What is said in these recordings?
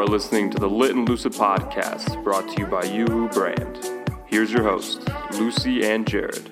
You are listening to the Lit and Lucid podcast brought to you by Yoo-Hoo Brand. Here's your host, Lucy and Jared.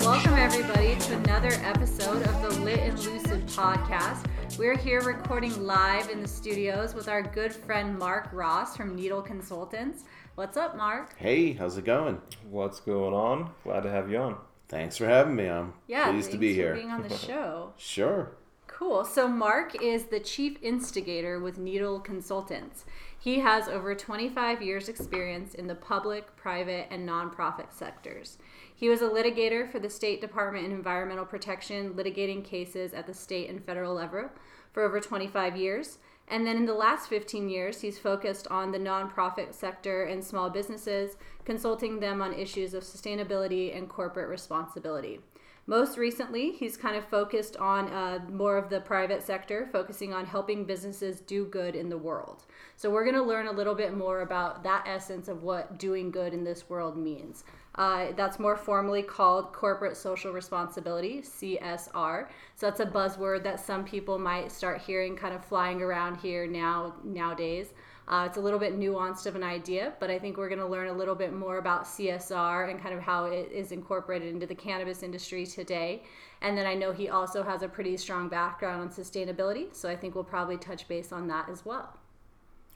Welcome, everybody, to another episode of the Lit and Lucid podcast. We're here recording live in the studios with our good friend Mark Ross from Needle Consultants. What's up, Mark? Hey, how's it going? What's going on? Glad to have you on. Thanks for having me. I'm Yeah, pleased to thanks be for here. being on the show. Sure. Cool. So, Mark is the chief instigator with Needle Consultants. He has over 25 years' experience in the public, private, and nonprofit sectors. He was a litigator for the State Department of Environmental Protection, litigating cases at the state and federal level for over 25 years. And then in the last 15 years, he's focused on the nonprofit sector and small businesses, consulting them on issues of sustainability and corporate responsibility. Most recently, he's kind of focused on uh, more of the private sector, focusing on helping businesses do good in the world. So, we're going to learn a little bit more about that essence of what doing good in this world means. Uh, that's more formally called corporate social responsibility, CSR. So, that's a buzzword that some people might start hearing kind of flying around here now nowadays. Uh, it's a little bit nuanced of an idea, but I think we're going to learn a little bit more about CSR and kind of how it is incorporated into the cannabis industry today. And then I know he also has a pretty strong background on sustainability, so I think we'll probably touch base on that as well.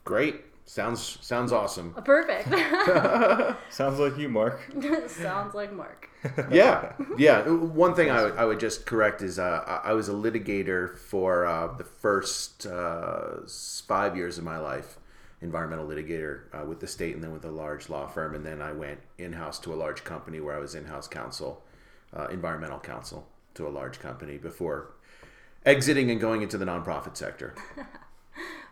Great. Sounds sounds awesome. Perfect. Sounds like you, Mark. Sounds like Mark. yeah, yeah. One thing I would, I would just correct is uh, I I was a litigator for uh, the first uh, five years of my life, environmental litigator uh, with the state and then with a large law firm, and then I went in house to a large company where I was in house counsel, uh, environmental counsel to a large company before exiting and going into the nonprofit sector.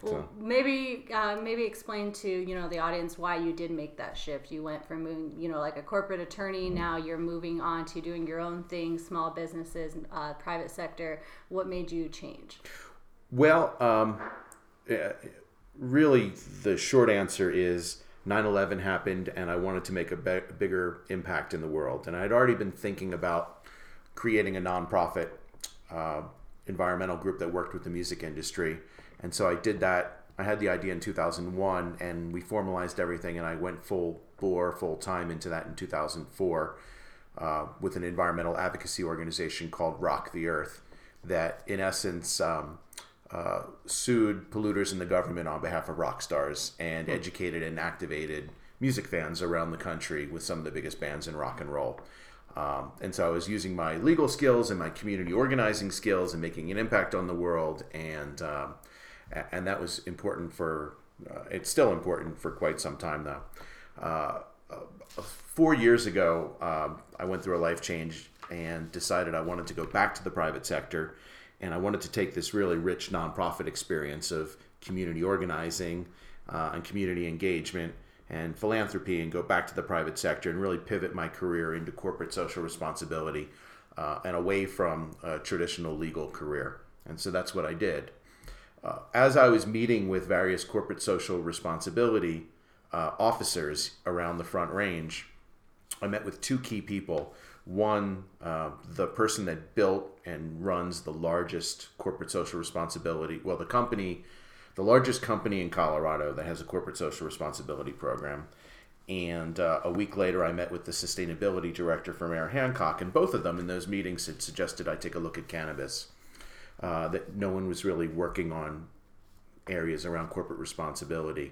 Well, maybe uh, maybe explain to you know the audience why you did make that shift. You went from moving, you know like a corporate attorney. Now you're moving on to doing your own thing, small businesses, uh, private sector. What made you change? Well, um, really, the short answer is 9 11 happened, and I wanted to make a be- bigger impact in the world. And I'd already been thinking about creating a nonprofit uh, environmental group that worked with the music industry. And so I did that. I had the idea in 2001, and we formalized everything, and I went full bore, full time into that in 2004 uh, with an environmental advocacy organization called Rock the Earth, that in essence um, uh, sued polluters in the government on behalf of rock stars and educated and activated music fans around the country with some of the biggest bands in rock and roll. Um, and so I was using my legal skills and my community organizing skills and making an impact on the world, and um, and that was important for. Uh, it's still important for quite some time now. Uh, uh, four years ago, um, I went through a life change and decided I wanted to go back to the private sector, and I wanted to take this really rich nonprofit experience of community organizing uh, and community engagement and philanthropy and go back to the private sector and really pivot my career into corporate social responsibility uh, and away from a traditional legal career. And so that's what I did. Uh, as I was meeting with various corporate social responsibility uh, officers around the Front Range, I met with two key people. One, uh, the person that built and runs the largest corporate social responsibility, well, the company, the largest company in Colorado that has a corporate social responsibility program. And uh, a week later, I met with the sustainability director for Mayor Hancock, and both of them in those meetings had suggested I take a look at cannabis. Uh, that no one was really working on areas around corporate responsibility,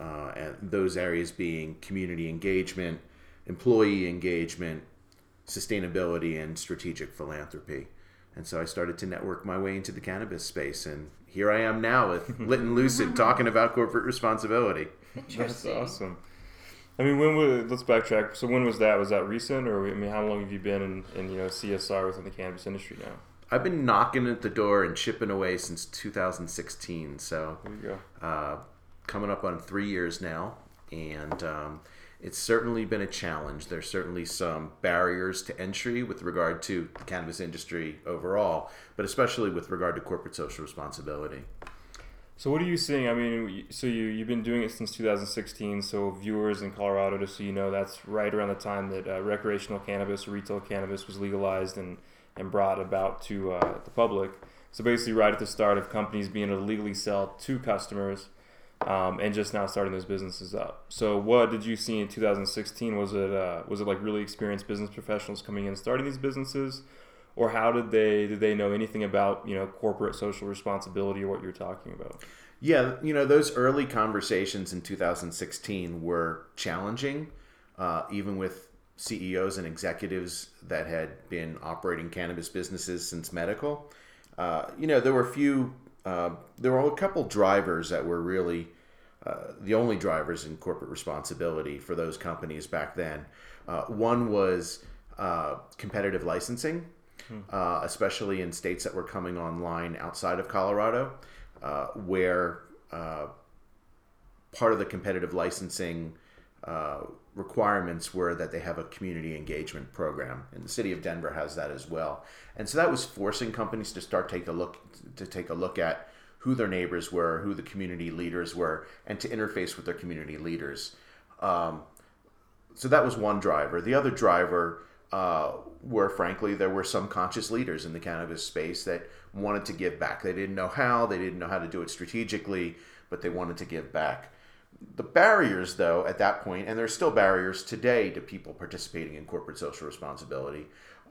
uh, and those areas being community engagement, employee engagement, sustainability, and strategic philanthropy. And so I started to network my way into the cannabis space, and here I am now with Lit and Lucid talking about corporate responsibility. That's awesome. I mean, when was let's backtrack. So when was that? Was that recent, or I mean, how long have you been in, in you know CSR within the cannabis industry now? I've been knocking at the door and chipping away since 2016, so There you go. uh, coming up on three years now, and um, it's certainly been a challenge. There's certainly some barriers to entry with regard to the cannabis industry overall, but especially with regard to corporate social responsibility. So what are you seeing? I mean, so you you've been doing it since 2016. So viewers in Colorado, just so you know, that's right around the time that uh, recreational cannabis retail cannabis was legalized and and brought about to uh, the public. So basically, right at the start of companies being able to legally sell to customers, um, and just now starting those businesses up. So what did you see in 2016? Was it uh, was it like really experienced business professionals coming in starting these businesses? or how did they did they know anything about you know corporate social responsibility or what you're talking about? Yeah, you know those early conversations in 2016 were challenging, uh, even with CEOs and executives that had been operating cannabis businesses since medical. Uh, you know there were a few, uh, there were a couple drivers that were really uh, the only drivers in corporate responsibility for those companies back then. Uh, one was uh, competitive licensing uh, especially in states that were coming online outside of Colorado, uh, where uh, part of the competitive licensing uh, requirements were that they have a community engagement program, and the city of Denver has that as well. And so that was forcing companies to start take a look to take a look at who their neighbors were, who the community leaders were, and to interface with their community leaders. Um, so that was one driver. The other driver uh, where frankly there were some conscious leaders in the cannabis space that wanted to give back. They didn't know how, they didn't know how to do it strategically, but they wanted to give back. The barriers, though, at that point, and there's still barriers today to people participating in corporate social responsibility,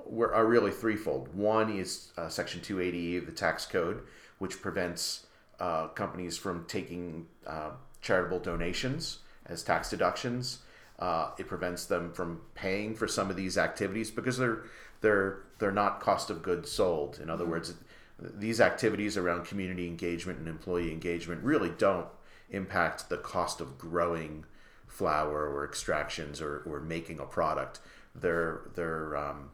were, are really threefold. One is uh, Section 280 of the tax code, which prevents uh, companies from taking uh, charitable donations as tax deductions. Uh, it prevents them from paying for some of these activities because they're they're they're not cost of goods sold. In other mm-hmm. words, these activities around community engagement and employee engagement really don't impact the cost of growing flower or extractions or, or making a product. They're they're um,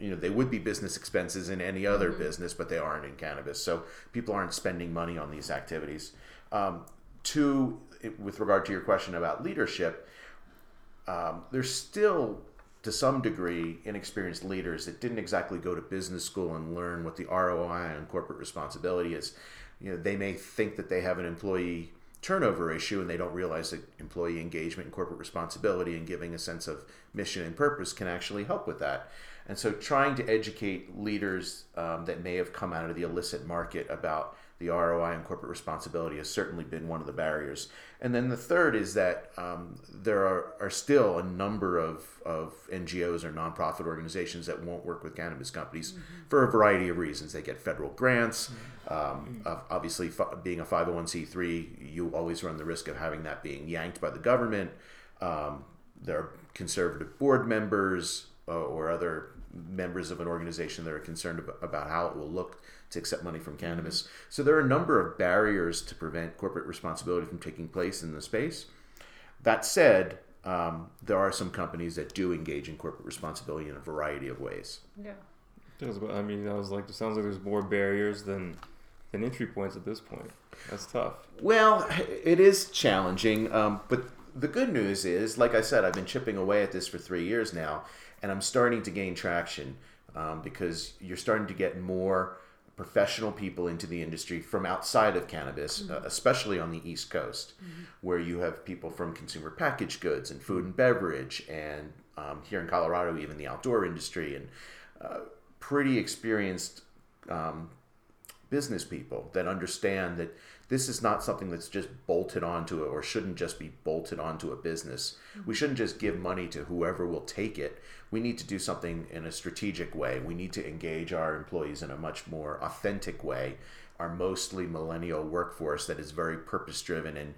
you know they would be business expenses in any other mm-hmm. business, but they aren't in cannabis. So people aren't spending money on these activities. Um, two, with regard to your question about leadership, um, there's still to some degree inexperienced leaders that didn't exactly go to business school and learn what the ROI on corporate responsibility is. You know, they may think that they have an employee turnover issue and they don't realize that employee engagement and corporate responsibility and giving a sense of mission and purpose can actually help with that. And so, trying to educate leaders um, that may have come out of the illicit market about the ROI and corporate responsibility has certainly been one of the barriers. And then the third is that um, there are, are still a number of, of NGOs or nonprofit organizations that won't work with cannabis companies mm-hmm. for a variety of reasons. They get federal grants. Mm-hmm. Um, obviously, being a 501c3, you always run the risk of having that being yanked by the government. Um, there are conservative board members uh, or other members of an organization that are concerned about how it will look to accept money from cannabis. Mm-hmm. So there are a number of barriers to prevent corporate responsibility from taking place in the space. That said, um, there are some companies that do engage in corporate responsibility in a variety of ways. Yeah. I mean, I was like, it sounds like there's more barriers than than entry points at this point. That's tough. Well, it is challenging, um, but the good news is, like I said, I've been chipping away at this for three years now, and I'm starting to gain traction um, because you're starting to get more professional people into the industry from outside of cannabis, mm-hmm. uh, especially on the East Coast, mm-hmm. where you have people from consumer packaged goods and food and beverage, and um, here in Colorado, even the outdoor industry, and uh, pretty experienced um, business people that understand that this is not something that's just bolted onto it or shouldn't just be bolted onto a business. We shouldn't just give money to whoever will take it. We need to do something in a strategic way. We need to engage our employees in a much more authentic way. Our mostly millennial workforce that is very purpose driven and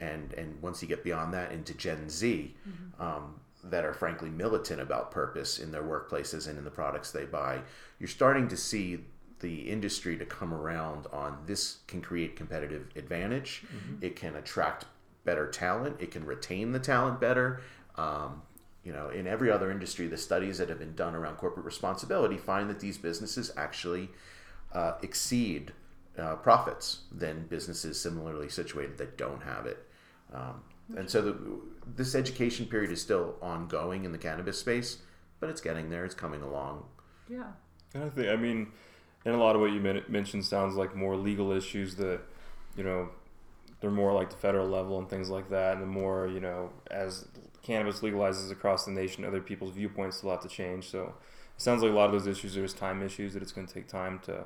and and once you get beyond that into Gen Z, mm-hmm. um, that are frankly militant about purpose in their workplaces and in the products they buy, you're starting to see the industry to come around on this can create competitive advantage. Mm-hmm. It can attract better talent. It can retain the talent better. Um, you know, in every other industry, the studies that have been done around corporate responsibility find that these businesses actually uh, exceed uh, profits than businesses similarly situated that don't have it. Um, and so the, this education period is still ongoing in the cannabis space, but it's getting there. It's coming along. Yeah. And I think, I mean, and a lot of what you mentioned sounds like more legal issues that you know, they're more like the federal level and things like that. And the more, you know, as cannabis legalizes across the nation, other people's viewpoints still have to change. So it sounds like a lot of those issues are just time issues that it's going to take time to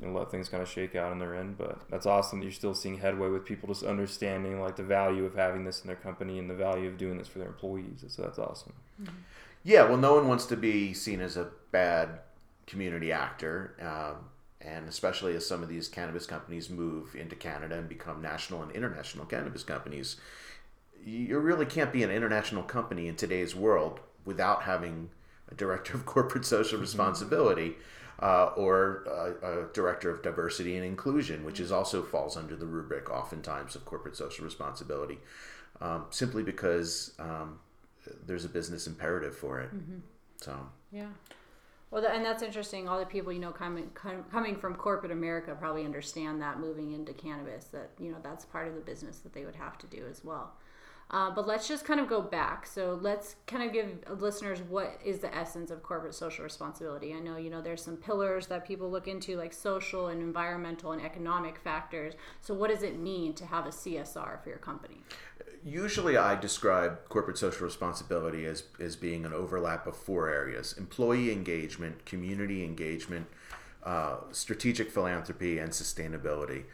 you know, let things kind of shake out on their end. But that's awesome that you're still seeing headway with people just understanding like the value of having this in their company and the value of doing this for their employees. So that's awesome. Mm-hmm. Yeah, well, no one wants to be seen as a bad community actor. Um, and especially as some of these cannabis companies move into Canada and become national and international cannabis companies, you really can't be an international company in today's world without having a director of corporate social responsibility uh, or a, a, director of diversity and inclusion, which is also falls under the rubric oftentimes of corporate social responsibility, um, simply because um, there's a business imperative for it. Mm-hmm. So yeah. Well, and that's interesting. All the people you know coming coming from corporate America probably understand that moving into cannabis that you know that's part of the business that they would have to do as well. Uh, but let's just kind of go back. So let's kind of give listeners what is the essence of corporate social responsibility. I know you know there's some pillars that people look into like social and environmental and economic factors. So what does it mean to have a CSR for your company? Usually, I describe corporate social responsibility as, as being an overlap of four areas employee engagement, community engagement, uh, strategic philanthropy, and sustainability.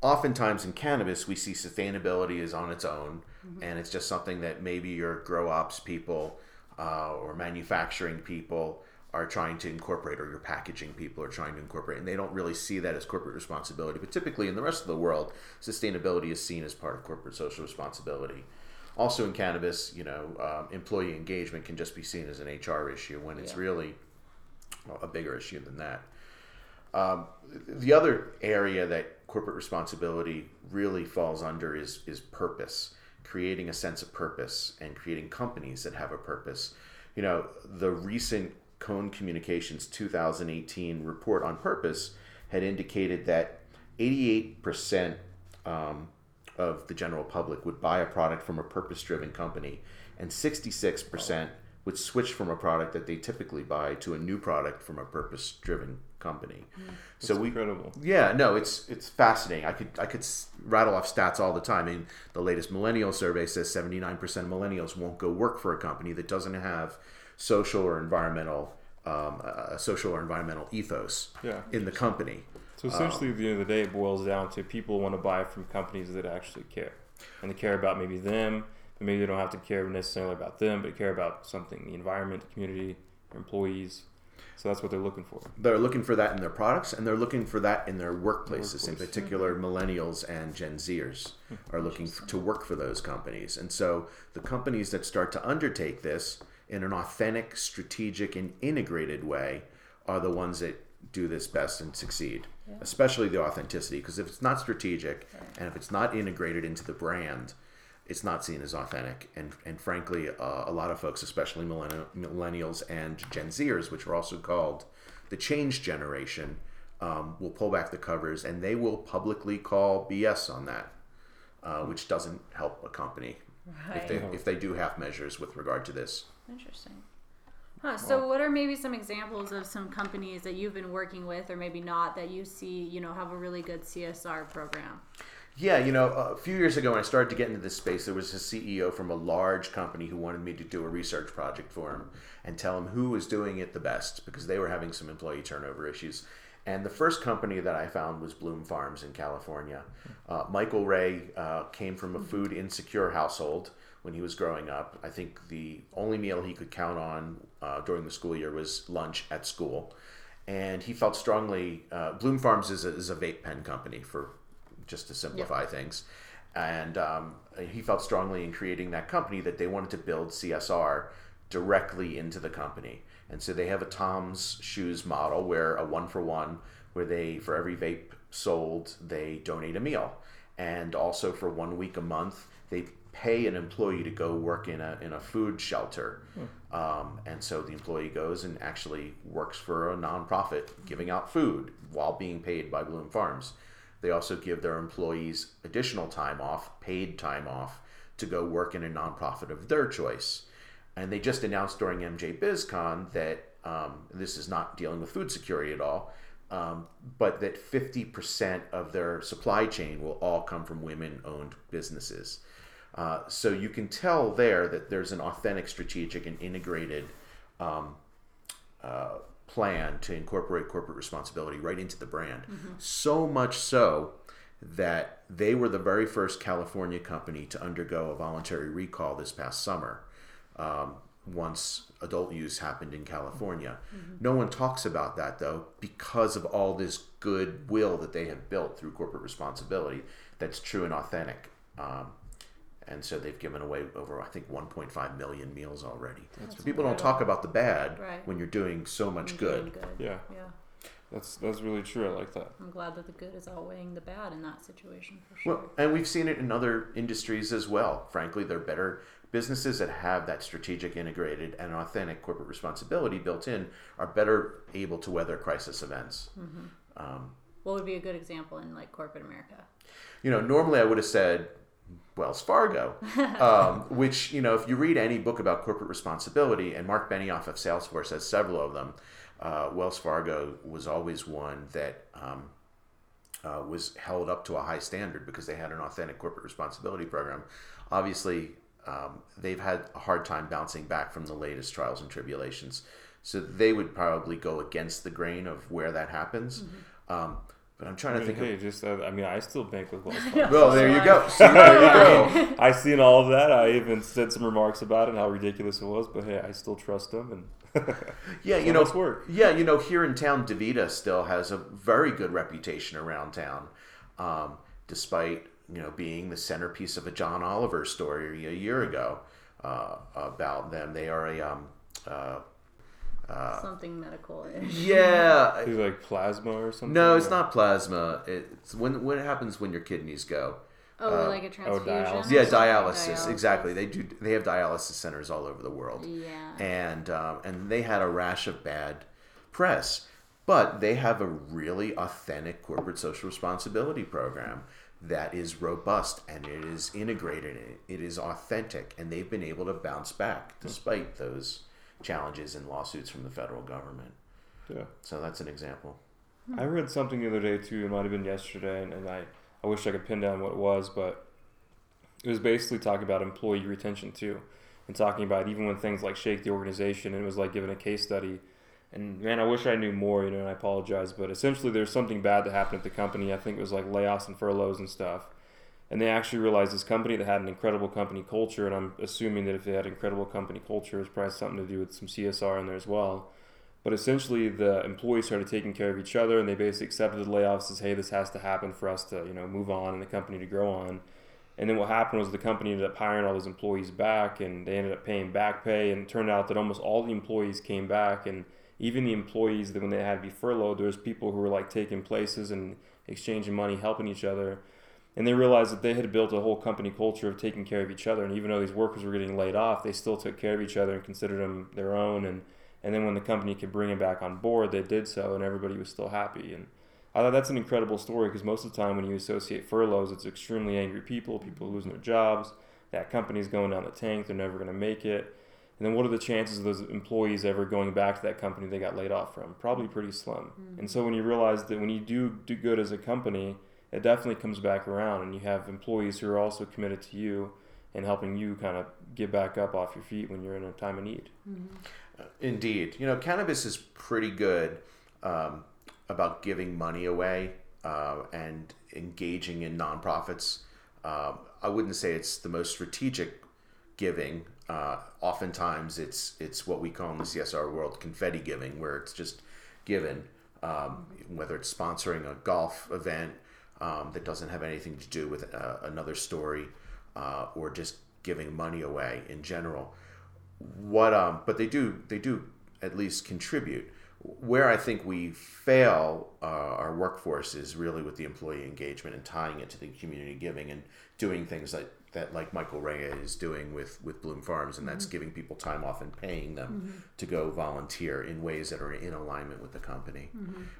Oftentimes in cannabis, we see sustainability is on its own, mm-hmm. and it's just something that maybe your grow ops people uh, or manufacturing people are trying to incorporate or your packaging people are trying to incorporate and they don't really see that as corporate responsibility. But typically in the rest of the world sustainability is seen as part of corporate social responsibility. Also in cannabis you know um, employee engagement can just be seen as an hr issue when it's yeah. really well, a bigger issue than that. Um, the other area that corporate responsibility really falls under is is purpose creating a sense of purpose and creating companies that have a purpose. You know the recent Cone Communications 2018 report on purpose had indicated that 88% um, of the general public would buy a product from a purpose driven company, and 66% would switch from a product that they typically buy to a new product from a purpose driven company. Mm. so we incredible. Yeah, no, it's it's fascinating. I could I could rattle off stats all the time. I mean, the latest millennial survey says 79% of millennials won't go work for a company that doesn't have social or environmental um, a social or environmental ethos yeah. in the company. So essentially, um, at the end of the day, it boils down to people want to buy from companies that actually care, and they care about maybe them, but maybe they don't have to care necessarily about them, but care about something, the environment, the community, employees. So that's what they're looking for. They're looking for that in their products, and they're looking for that in their workplaces. Workplace. In particular, millennials and Gen Zers hmm. are looking for, to work for those companies. And so the companies that start to undertake this in an authentic, strategic, and integrated way are the ones that do this best and succeed. Yeah. Especially the authenticity, because if it's not strategic right. and if it's not integrated into the brand, it's not seen as authentic. And and frankly, uh, a lot of folks, especially millennials and Gen Zers, which are also called the change generation, um, will pull back the covers and they will publicly call BS on that, uh, which doesn't help a company right. if they if they do half measures with regard to this. Interesting. Huh. So, what are maybe some examples of some companies that you've been working with, or maybe not, that you see, you know, have a really good CSR program? Yeah, you know, a few years ago when I started to get into this space, there was a CEO from a large company who wanted me to do a research project for him and tell him who was doing it the best because they were having some employee turnover issues. And the first company that I found was Bloom Farms in California. Uh, Michael Ray uh, came from a food insecure household when he was growing up. I think the only meal he could count on uh, during the school year was lunch at school. And he felt strongly, uh, Bloom Farms is a, is a vape pen company, for just to simplify yep. things. And um, he felt strongly in creating that company that they wanted to build CSR directly into the company. And so they have a Tom's Shoes model where a one for one, where they, for every vape sold, they donate a meal. And also for one week a month, they pay an employee to go work in a, in a food shelter. Hmm. Um, and so the employee goes and actually works for a nonprofit giving out food while being paid by Bloom Farms. They also give their employees additional time off, paid time off, to go work in a nonprofit of their choice. And they just announced during MJ BizCon that um, this is not dealing with food security at all, um, but that 50% of their supply chain will all come from women owned businesses. Uh, so you can tell there that there's an authentic, strategic, and integrated um, uh, plan to incorporate corporate responsibility right into the brand. So much so that they were the very first California company to undergo a voluntary recall this past summer. Um, once adult use happened in California. No one talks about that though because of all this goodwill that they have built through corporate responsibility that's true and authentic. Um, and so they've given away over, I think, 1.5 million meals already. so people don't talk about the bad Right. when you're doing so much Doing good. good. Yeah. Yeah. That's that's really true. I like that. I'm glad that the good is outweighing the bad in that situation for sure. Well, and we've seen it in other industries as well. Frankly, they're better businesses that have that strategic, integrated, and authentic corporate responsibility built in are better able to weather crisis events. Um, what would be a good example in like corporate America? you know, normally I would have said Wells Fargo, um, which, you know, if you read any book about corporate responsibility, and Marc Benioff of Salesforce has several of them, uh, Wells Fargo was always one that um, uh, was held up to a high standard because they had an authentic corporate responsibility program. Obviously, um, they've had a hard time bouncing back from the latest trials and tribulations. So they would probably go against the grain of where that happens. Um, but I'm trying I to mean, think of hey, just uh, I mean, I still bank with Wells Fargo. well, there you go. See, there you go. I seen all of that. I even said some remarks about it, and how ridiculous it was. But hey, I still trust them, and Yeah, you know, much work. yeah, you know, here in town, DaVita still has a very good reputation around town, um, despite you know being the centerpiece of a John Oliver story a year ago uh, about them. They are a um, uh, Something medical. yeah. Is it like plasma or something. No, it's not plasma. It's when what happens when your kidneys go. Oh, like a transfusion. dialysis. Yeah, something? dialysis. Exactly. They do. They have dialysis centers all over the world. Yeah. and um, and they had a rash of bad press, but they have a really authentic corporate social responsibility program that is robust and it is integrated. It is authentic, and they've been able to bounce back despite those challenges and lawsuits from the federal government. Yeah. So that's an example. I read something the other day too. It might have been yesterday, and, and I, I wish I could pin down what it was, but it was basically talking about employee retention too, and talking about even when things like shake the organization, and it was like giving a case study. And man, I wish I knew more, you know, and I apologize, but essentially there's something bad that happened at the company. I think it was like layoffs and furloughs and stuff. And they actually realized this company that had an incredible company culture, and I'm assuming that if they had incredible company culture, it's probably something to do with some CSR in there as well. But essentially, the employees started taking care of each other, and they basically accepted the layoffs as, "Hey, this has to happen for us to, you know, move on and the company to grow on." And then what happened was the company ended up hiring all those employees back, and they ended up paying back pay. And it turned out that almost all the employees came back, and even the employees that when they had to be furloughed, there was people who were like taking places and exchanging money, helping each other. And they realized that they had built a whole company culture of taking care of each other. And even though these workers were getting laid off, they still took care of each other and considered them their own. And and then when the company could bring them back on board, they did so, and everybody was still happy. And I thought that's an incredible story because most of the time when you associate furloughs, it's extremely angry people, people losing their jobs, that company's going down the tank, they're never going to make it. And then what are the chances of those employees ever going back to that company they got laid off from? Probably pretty slim. Hmm. And so when you realize that when you do do good as a company, it definitely comes back around, and you have employees who are also committed to you and helping you kind of get back up off your feet when you're in a time of need. Indeed. You know, cannabis is pretty good um, about giving money away uh, and engaging in nonprofits. Um, I wouldn't say it's the most strategic giving. Uh, oftentimes, it's it's what we call in the CSR world confetti giving, where it's just given, um, whether it's sponsoring a golf event um, that doesn't have anything to do with uh, another story, uh, or just giving money away in general. What um but they do they do at least contribute. Where i think we fail uh, our workforce is really with the employee engagement and tying it to the community giving and doing things like that like michael ray is doing with with bloom farms and that's mm-hmm. giving people time off and paying them mm-hmm. to go volunteer in ways that are in alignment with the company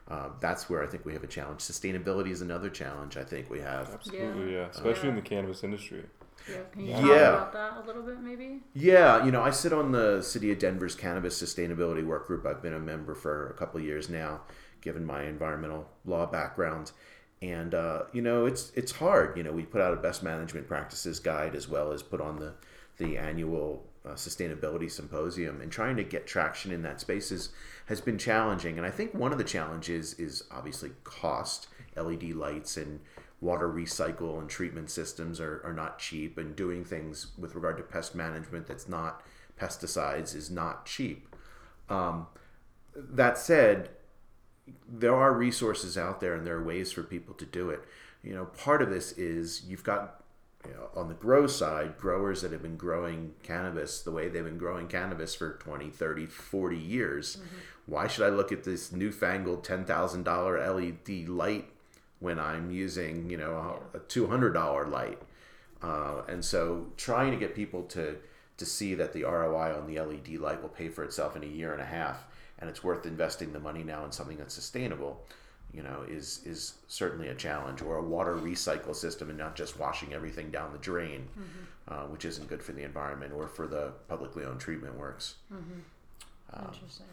uh, that's where i think we have a challenge sustainability is another challenge i think we have Absolutely, yeah. Especially in the cannabis industry. Yeah. Can you Yeah. talk about that a little bit, maybe? Yeah, you know, I sit on the City of Denver's Cannabis Sustainability Work Group. I've been a member for a couple of years now, given my environmental law background. And uh, you know, it's it's hard. You know, we put out a best management practices guide as well as put on the the annual uh, sustainability symposium. And trying to get traction in that space is, has been challenging. And I think one of the challenges is obviously cost. LED lights and water recycle and treatment systems are, are not cheap, and doing things with regard to pest management that's not pesticides is not cheap. Um, that said, there are resources out there and there are ways for people to do it. You know, part of this is you've got you know, on the grow side, growers that have been growing cannabis the way they've been growing cannabis for 20, 30, 40 years. Mm-hmm. Why should I look at this newfangled $10,000 LED light when I'm using, you know, a, a $200 light? Uh, and so trying to get people to, to see that the ROI on the LED light will pay for itself in a year and a half and it's worth investing the money now in something that's sustainable you know, is is certainly a challenge, or a water recycle system, and not just washing everything down the drain, mm-hmm. uh, which isn't good for the environment or for the publicly owned treatment works. Mm-hmm. Um,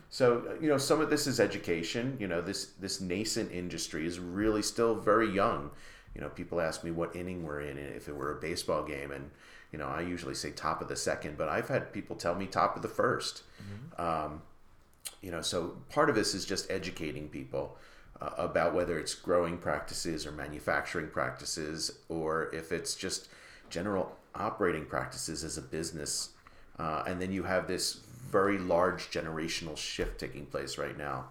so uh, you know, some of this is education. You know, this this nascent industry is really still very young. You know, people ask me what inning we're in, if it were a baseball game, and you know, I usually say top of the second, but I've had people tell me top of the 1st mm-hmm. um, you know, so part of this is just educating people uh, about whether it's growing practices or manufacturing practices, or if it's just general operating practices as a business. Uh, and then you have this very large generational shift taking place right now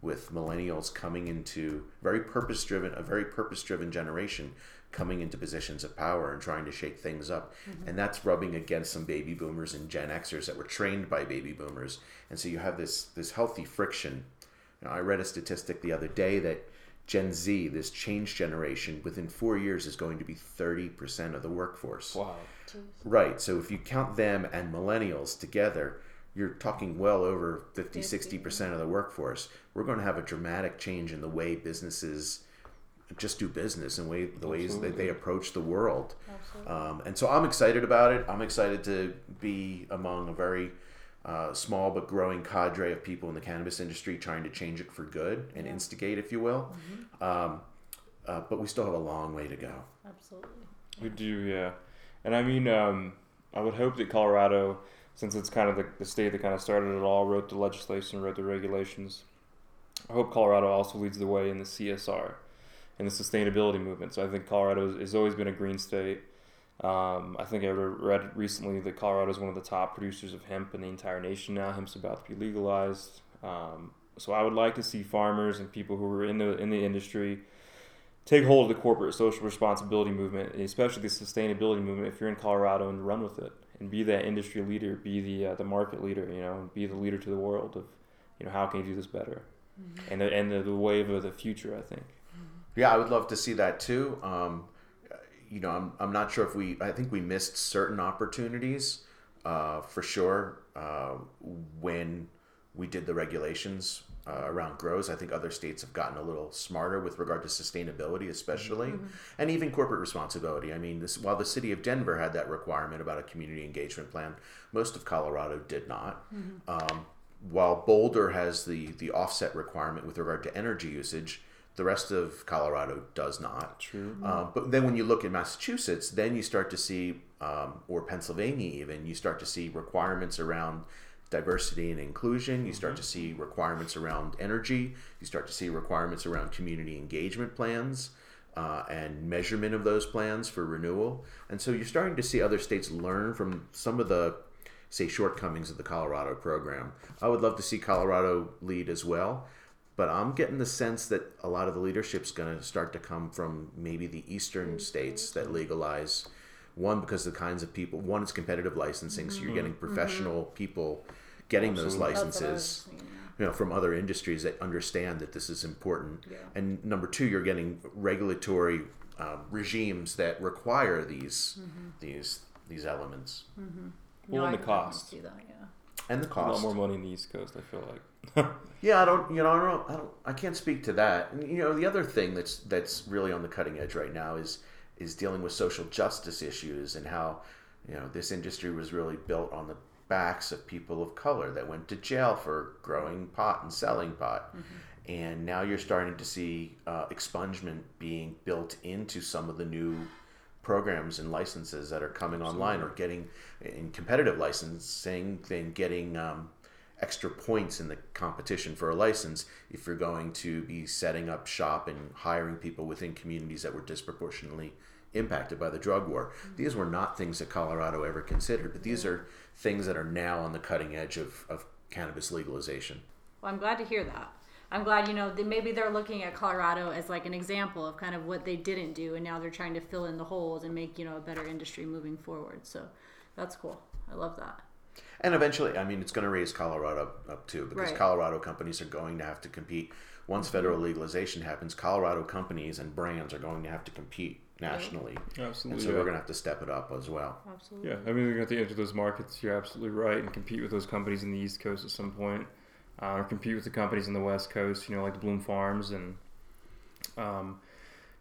with millennials coming into very purpose driven a very purpose driven generation coming into positions of power and trying to shake things up mm-hmm. and that's rubbing against some baby boomers and gen xers that were trained by baby boomers and so you have this this healthy friction you know, I read a statistic the other day that Gen Z, this change generation, within four years is going to be 30% of the workforce. Wow. Right. So if you count them and millennials together, you're talking well over 50, 60% of the workforce. We're going to have a dramatic change in the way businesses just do business and way the Absolutely. ways that they approach the world. Um, and so I'm excited about it. I'm excited to be among a very uh, small but growing cadre of people in the cannabis industry trying to change it for good and yeah. instigate, if you will. Mm-hmm. Um, uh, but we still have a long way to go. Absolutely. Yeah. We do, yeah. And I mean, um, I would hope that Colorado, since it's kind of the, the state that kind of started it all, wrote the legislation, wrote the regulations. I hope Colorado also leads the way in the CSR and the sustainability movement. So I think Colorado has always been a green state. Um, I think I read recently that Colorado is one of the top producers of hemp in the entire nation now. Hemp's about to be legalized. Um, so I would like to see farmers and people who are in the in the industry take hold of the corporate social responsibility movement, especially the sustainability movement. If you're in Colorado, and run with it and be that industry leader, be the uh, the market leader, you know, be the leader to the world of, you know, how can you do this better, mm-hmm. and the, and the, the wave of the future. I think. Yeah, I would love to see that too. Um, you know, I'm, I'm not sure if we, I think we missed certain opportunities uh, for sure uh, when we did the regulations uh, around grows. I think other states have gotten a little smarter with regard to sustainability, especially, mm-hmm. and even corporate responsibility. I mean, this, while the city of Denver had that requirement about a community engagement plan, most of Colorado did not. Mm-hmm. Um, while Boulder has the the offset requirement with regard to energy usage, the rest of Colorado does not. True. Um, but then when you look at Massachusetts, then you start to see, um, or Pennsylvania even, you start to see requirements around diversity and inclusion. You start mm-hmm. to see requirements around energy. You start to see requirements around community engagement plans. Uh, and measurement of those plans for renewal. And so you're starting to see other states learn from some of the, say, shortcomings of the Colorado program. I would love to see Colorado lead as well. But I'm getting the sense that a lot of the leadership's going to start to come from maybe the eastern mm-hmm. states that legalize. One, because the kinds of people. One, it's competitive licensing, mm-hmm. so you're getting mm-hmm. professional mm-hmm. people getting Absolutely. those licenses. You know, from other industries that understand that this is important. Yeah. And number two, you're getting regulatory um, regimes that require these mm-hmm. these these elements. Mm-hmm. Well, no, and the cost. That, yeah. And the cost. A lot more money in the East Coast, I feel like. yeah, I don't. You know, I don't. I don't. I can't speak to that. And, you know, the other thing that's that's really on the cutting edge right now is is dealing with social justice issues and how you know this industry was really built on the backs of people of color that went to jail for growing pot and selling pot. And now you're starting to see uh, expungement being built into some of the new programs and licenses that are coming online or getting in competitive licensing, then getting um, extra points in the competition for a license if you're going to be setting up shop and hiring people within communities that were disproportionately impacted by the drug war. These were not things that Colorado ever considered, but these are things that are now on the cutting edge of, of cannabis legalization. Well, I'm glad to hear that. I'm glad, you know, that maybe they're looking at Colorado as like an example of kind of what they didn't do, and now they're trying to fill in the holes and make, you know, a better industry moving forward. So that's cool. I love that. And eventually, I mean, it's going to raise Colorado up too because Right. Colorado companies are going to have to compete. Once mm-hmm. federal legalization happens, Colorado companies and brands are going to have to compete nationally. And Absolutely. so we're going to have to step it up as well. Absolutely. Yeah, I mean, they're going to have to enter those markets. You're absolutely right, and compete with those companies in the East Coast at some point, uh, or compete with the companies in the West Coast. You know, like the Bloom Farms and, um,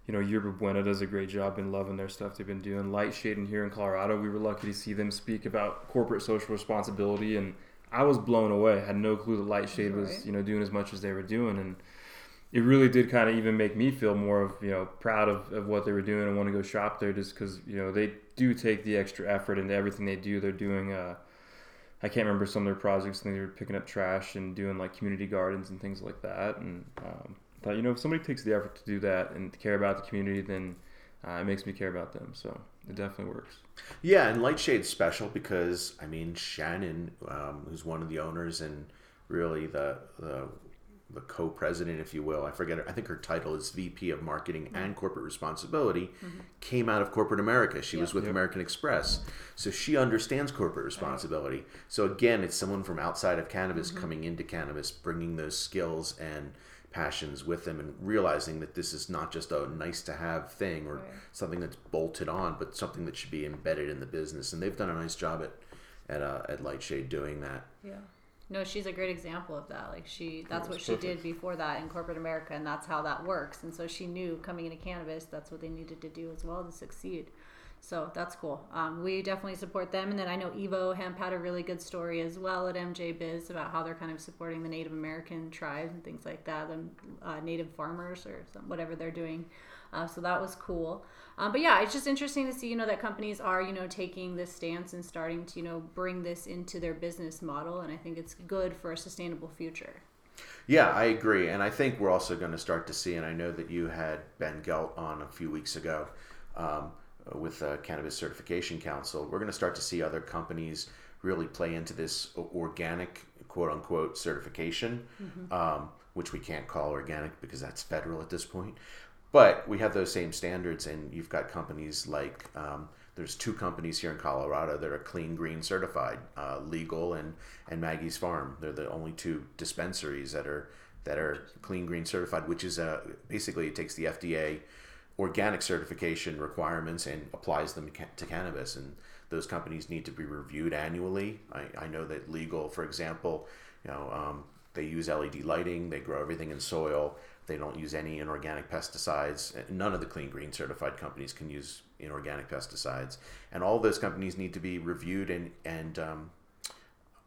you know, Yerba Buena does a great job. Been loving their stuff they've been doing. Lightshade in here in Colorado, we were lucky to see them speak about corporate social responsibility, and I was blown away. had no clue that Lightshade was, Right. you know, doing as much as they were doing, and it really did kind of even make me feel more of you know proud of, of what they were doing and want to go shop there just because you know they do take the extra effort into everything they do they're doing uh i can't remember some of their projects think they were picking up trash and doing like community gardens and things like that and um, I thought you know if somebody takes the effort to do that and care about the community then uh, it makes me care about them so it definitely works. Yeah, and Lightshade's special because I mean Shannon, um, who's one of the owners and really the the the co-president, if you will. I forget. Her, I think her title is VP of Marketing mm-hmm. and Corporate Responsibility. Mm-hmm. Came out of corporate America. She was with Yep. American Express, so she understands corporate responsibility. So again, it's someone from outside of cannabis mm-hmm. coming into cannabis, bringing those skills and passions with them, and realizing that this is not just a nice to have thing or Right. something that's bolted on, but something that should be embedded in the business. And they've done a nice job at at uh, at Lightshade doing that. Yeah. No, she's a great example of that. Like she, that's what she perfect. did before that in corporate America, and that's how that works. And so she knew coming into cannabis, that's what they needed to do as well to succeed. So that's cool. Um, we definitely support them. And then I know Evo Hemp had a really good story as well at MJ Biz about how they're kind of supporting the Native American tribes and things like that, and uh, Native farmers or some, whatever they're doing. Uh, so that was cool. Um, but yeah, it's just interesting to see, you know, that companies are, you know, taking this stance and starting to, you know, bring this into their business model. And I think it's good for a sustainable future. Yeah, I agree, and I think we're also going to start to see. And I know that you had Ben Gelt on a few weeks ago um, with the Cannabis Certification Council. We're going to start to see other companies really play into this organic, quote unquote, certification, um, which we can't call organic because that's federal at this point. But we have those same standards, and you've got companies like um, there's two companies here in Colorado that are clean green certified, uh, L'Eagle and and Maggie's Farm. They're the only two dispensaries that are that are clean green certified, which is a basically it takes the FDA organic certification requirements and applies them to cannabis. And those companies need to be reviewed annually. I, I know that L'Eagle, for example, you know, um, they use LED lighting. They grow everything in soil. They don't use any inorganic pesticides. None of the clean green certified companies can use inorganic pesticides, and all those companies need to be reviewed and and um,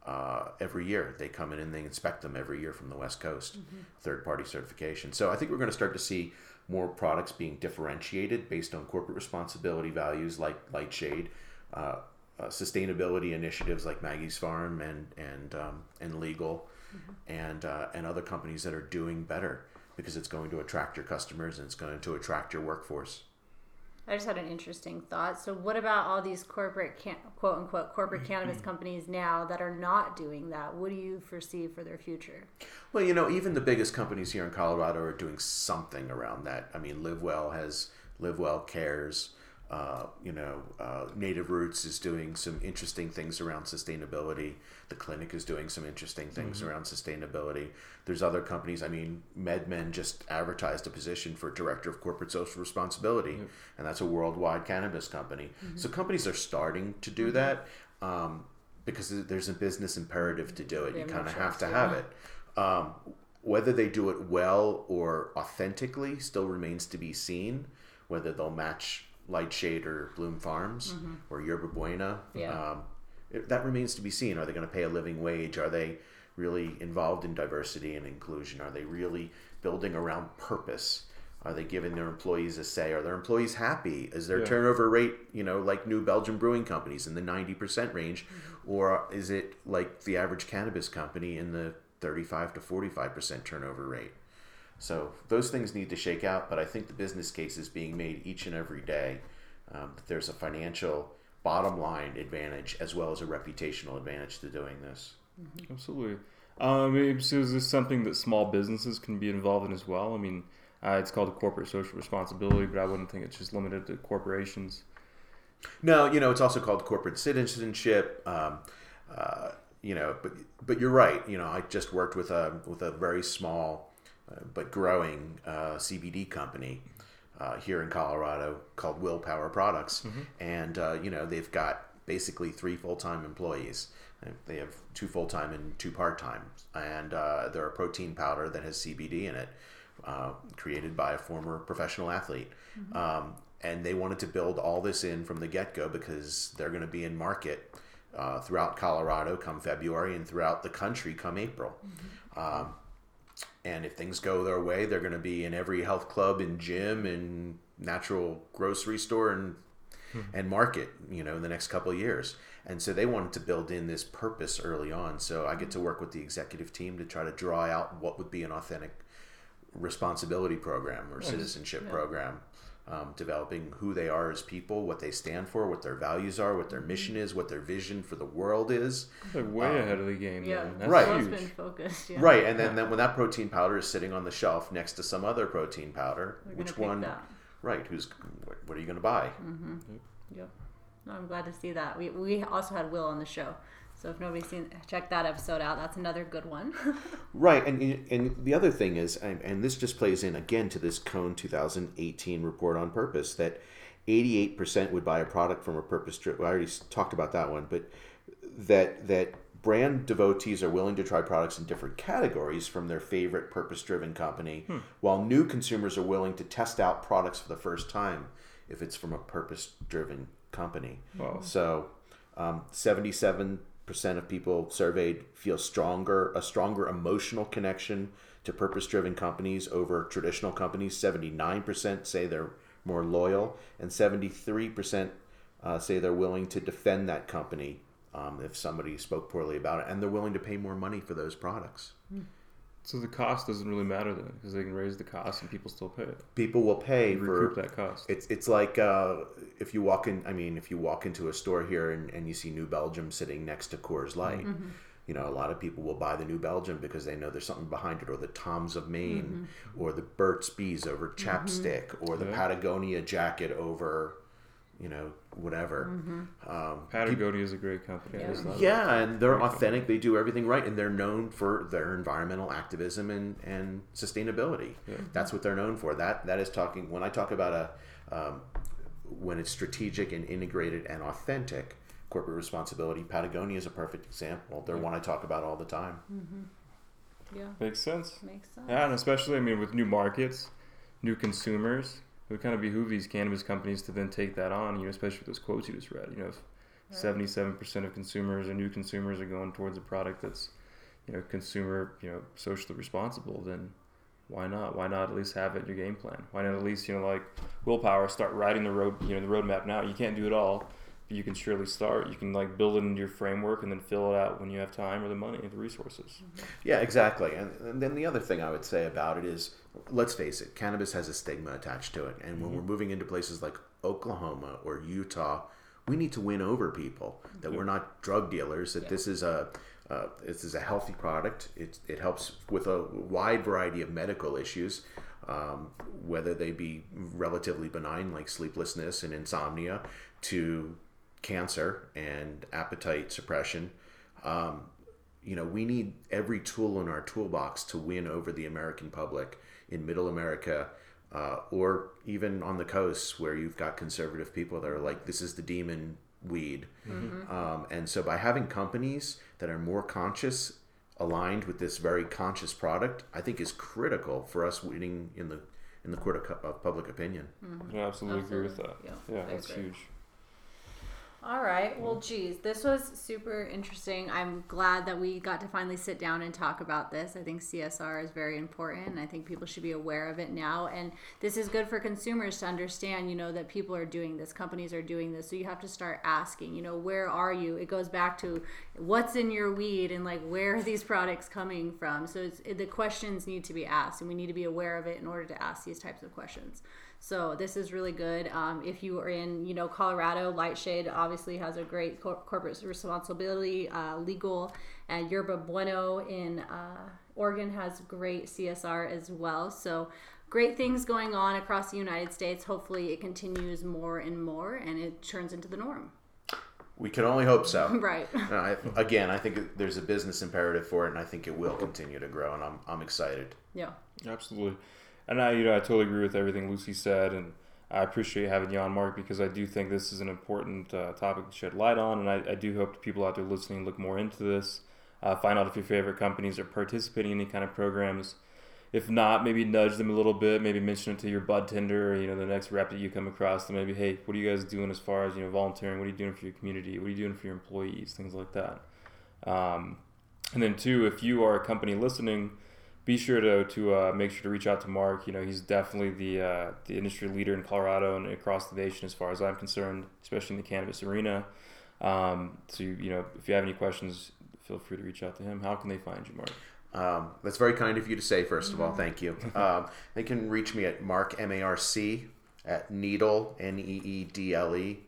uh, every year they come in and they inspect them every year from the West Coast, third party certification. So I think we're going to start to see more products being differentiated based on corporate responsibility values like Lightshade, uh, uh, sustainability initiatives like Maggie's Farm and and um, and L'Eagle, and uh, and other companies that are doing better because it's going to attract your customers and it's going to attract your workforce. I just had an interesting thought. So, what about all these corporate, can- quote unquote, corporate cannabis companies now that are not doing that? What do you foresee for their future? Well, you know, even the biggest companies here in Colorado are doing something around that. I mean, LiveWell has LiveWell Cares. Uh, you know, uh, Native Roots is doing some interesting things around sustainability. The clinic is doing some interesting things around sustainability. There's other companies. I mean, MedMen just advertised a position for director of corporate social responsibility, and that's a worldwide cannabis company. So companies are starting to do that um, because there's a business imperative to do it. They You kind of have to have it. Um, whether they do it well or authentically still remains to be seen. Whether they'll match Lightshade or Bloom Farms or Yerba Buena. Yeah. Um, it, that remains to be seen. Are they going to pay a living wage? Are they really involved in diversity and inclusion? Are they really building around purpose? Are they giving their employees a say? Are their employees happy? Is their Yeah. turnover rate, you know, like New Belgium brewing companies in the 90% range? Or is it like the average cannabis company in the 35 to 45% turnover rate? So those things need to shake out, but I think the business case is being made each and every day. Um, that there's a financial bottom line advantage as well as a reputational advantage to doing this. Absolutely. Um, is this something that small businesses can be involved in as well? I mean, uh, it's called corporate social responsibility, but I wouldn't think it's just limited to corporations. No, you know, it's also called corporate citizenship. Um, uh, you know, but but you're right. You know, I just worked with a with a very small but growing uh, CBD company uh, here in Colorado called Willpower Products, and uh, you know they've got basically three full time employees. They have two full time and two part time, and uh, they're a protein powder that has CBD in it, uh, created by a former professional athlete. Um, and they wanted to build all this in from the get go because they're going to be in market uh, throughout Colorado come February and throughout the country come April. Um, and if things go their way, they're going to be in every health club and gym and natural grocery store and hmm. and market, you know, in the next couple of years. And so they wanted to build in this purpose early on. So I get to work with the executive team to try to draw out what would be an authentic responsibility program or citizenship program. Um, developing who they are as people, what they stand for, what their values are, what their mission is, what their vision for the world is. They're way ahead of the game. Yeah, then. That's Right. Huge. been focused. Yeah. Right, and then, then when that protein powder is sitting on the shelf next to some other protein powder, They're which one? that. Right, who's what, what are you going to buy? Mm-hmm. Yep. No, I'm glad to see that. We we also had Will on the show, so if nobody's seen, check that episode out. That's another good one. Right, and and the other thing is, and, and this just plays in again to this Cone 2018 report on purpose that 88% would buy a product from a purpose driven. I already talked about that one, but that that brand devotees are willing to try products in different categories from their favorite purpose driven company, while new consumers are willing to test out products for the first time if it's from a purpose driven company. Wow. So, um, 77% of people surveyed feel stronger, a stronger emotional connection to purpose driven companies over traditional companies. 79% say they're more loyal, and 73% uh, say they're willing to defend that company um, if somebody spoke poorly about it, and they're willing to pay more money for those products. So the cost doesn't really matter then, because they can raise the cost and people still pay it. People will pay They for that cost. It's it's like uh, if you walk in. I mean, if you walk into a store here and, and you see New Belgium sitting next to Coors Light, mm-hmm. you know, a lot of people will buy the New Belgium because they know there's something behind it, or the Toms of Maine, mm-hmm. or the Burt's Bees over mm-hmm. chapstick, or the Yeah. Patagonia jacket over, you know, whatever. Um, Patagonia is a great company. I just yeah, and they're Great authentic. They do everything right, and they're known for their environmental activism and, and sustainability. That's what they're known for. That that is talking. When I talk about a um, when it's strategic and integrated and authentic corporate responsibility, Patagonia is a perfect example. They're one I talk about all the time. yeah, Makes sense. makes sense. Yeah, and especially, I mean, with new markets, new consumers, it would kind of behoove these cannabis companies to then take that on, you know, especially with those quotes you just read. You know, if seventy-seven percent of consumers or new consumers are going towards a product that's, you know, consumer, you know, socially responsible, then why not? Why not at least have it in your game plan? Why not at least, you know, like willpower, start writing the road, you know, the roadmap now. You can't do it all, you can surely start. You can like build it into your framework and then fill it out when you have time or the money, the resources. Yeah, exactly. And, and then the other thing I would say about it is, let's face it, cannabis has a stigma attached to it. And when we're moving into places like Oklahoma or Utah, we need to win over people that we're not drug dealers. That this is a uh, this is a healthy product. It it helps with a wide variety of medical issues. Um, whether they be relatively benign like sleeplessness and insomnia to cancer and appetite suppression um, you know, we need every tool in our toolbox to win over the American public in middle America uh, or even on the coasts where you've got conservative people that are like, this is the demon weed. Um, and so by having companies that are more conscious, aligned with this very conscious product, I think is critical for us winning in the in the court of, cu- of public opinion. I absolutely, agree with that. Yeah, Yeah, that's agree. huge. All right. Well, geez, this was super interesting. I'm glad that we got to finally sit down and talk about this. I think CSR is very important, I think people should be aware of it now. And this is good for consumers to understand, you know, that people are doing this, companies are doing this. So you have to start asking, you know, where are you? It goes back to what's in your weed and like where are these products coming from. So the questions need to be asked, and we need to be aware of it in order to ask these types of questions. So this is really good. Um, if you are in, you know, Colorado, Lightshade obviously has a great cor- corporate responsibility uh, L'Eagle, and Yerba Buena in uh, Oregon has great CSR as well. So great things going on across the United States. Hopefully, it continues more and more, and it turns into the norm. We can only hope so. right. I, again, I think there's a business imperative for it, and I think it will continue to grow, and I'm, I'm excited. Yeah. Absolutely. And I, you know, I totally agree with everything Lucy said, and I appreciate having you on, Marc, because I do think this is an important uh, topic to shed light on, and I, I, do hope people out there listening look more into this. Uh, find out if your favorite companies are participating in any kind of programs. If not, maybe nudge them a little bit. Maybe mention it to your bud tender, or, you know, the next rep that you come across. And maybe, hey, what are you guys doing as far as you know volunteering? What are you doing for your community? What are you doing for your employees? Things like that. Um, and then two, if you are a company listening be sure to to uh, make sure to reach out to Marc. You know, he's definitely the uh, the industry leader in Colorado and across the nation, as far as I'm concerned, especially in the cannabis arena. Um, so you, you know, if you have any questions, feel free to reach out to him. How can they find you, Marc? Um, that's very kind of you to say. First of all, thank you. Um, they can reach me at Marc M A R C at Needle N E E D L E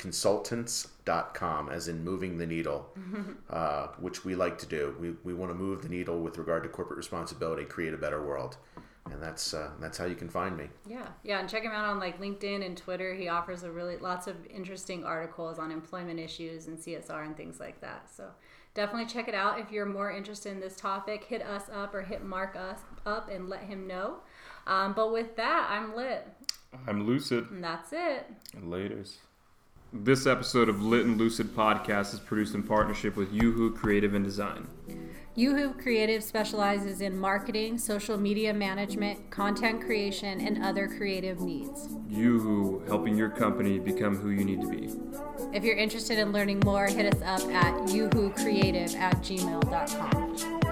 consultants.com as in moving the needle uh, which we like to do. We, we want to move the needle with regard to corporate responsibility create a better world. And that's uh, that's how you can find me. Yeah yeah and check him out on like linkedin and twitter. He offers a really lots of interesting articles on employment issues and csr and things like that. So definitely check it out if you're more interested in this topic. Hit us up or hit mark us up and let him know. Um, but with that i'm lit. I'm lucid. And that's it. Laters this episode of Lit and Lucid podcast is produced in partnership with Yoo-Hoo Creative and Design. Yoo-Hoo Creative specializes in marketing, social media management, content creation, and other creative needs. Yoo-Hoo, helping your company become who you need to be. If you're interested in learning more, hit us up at youhoo creative at gmail.com.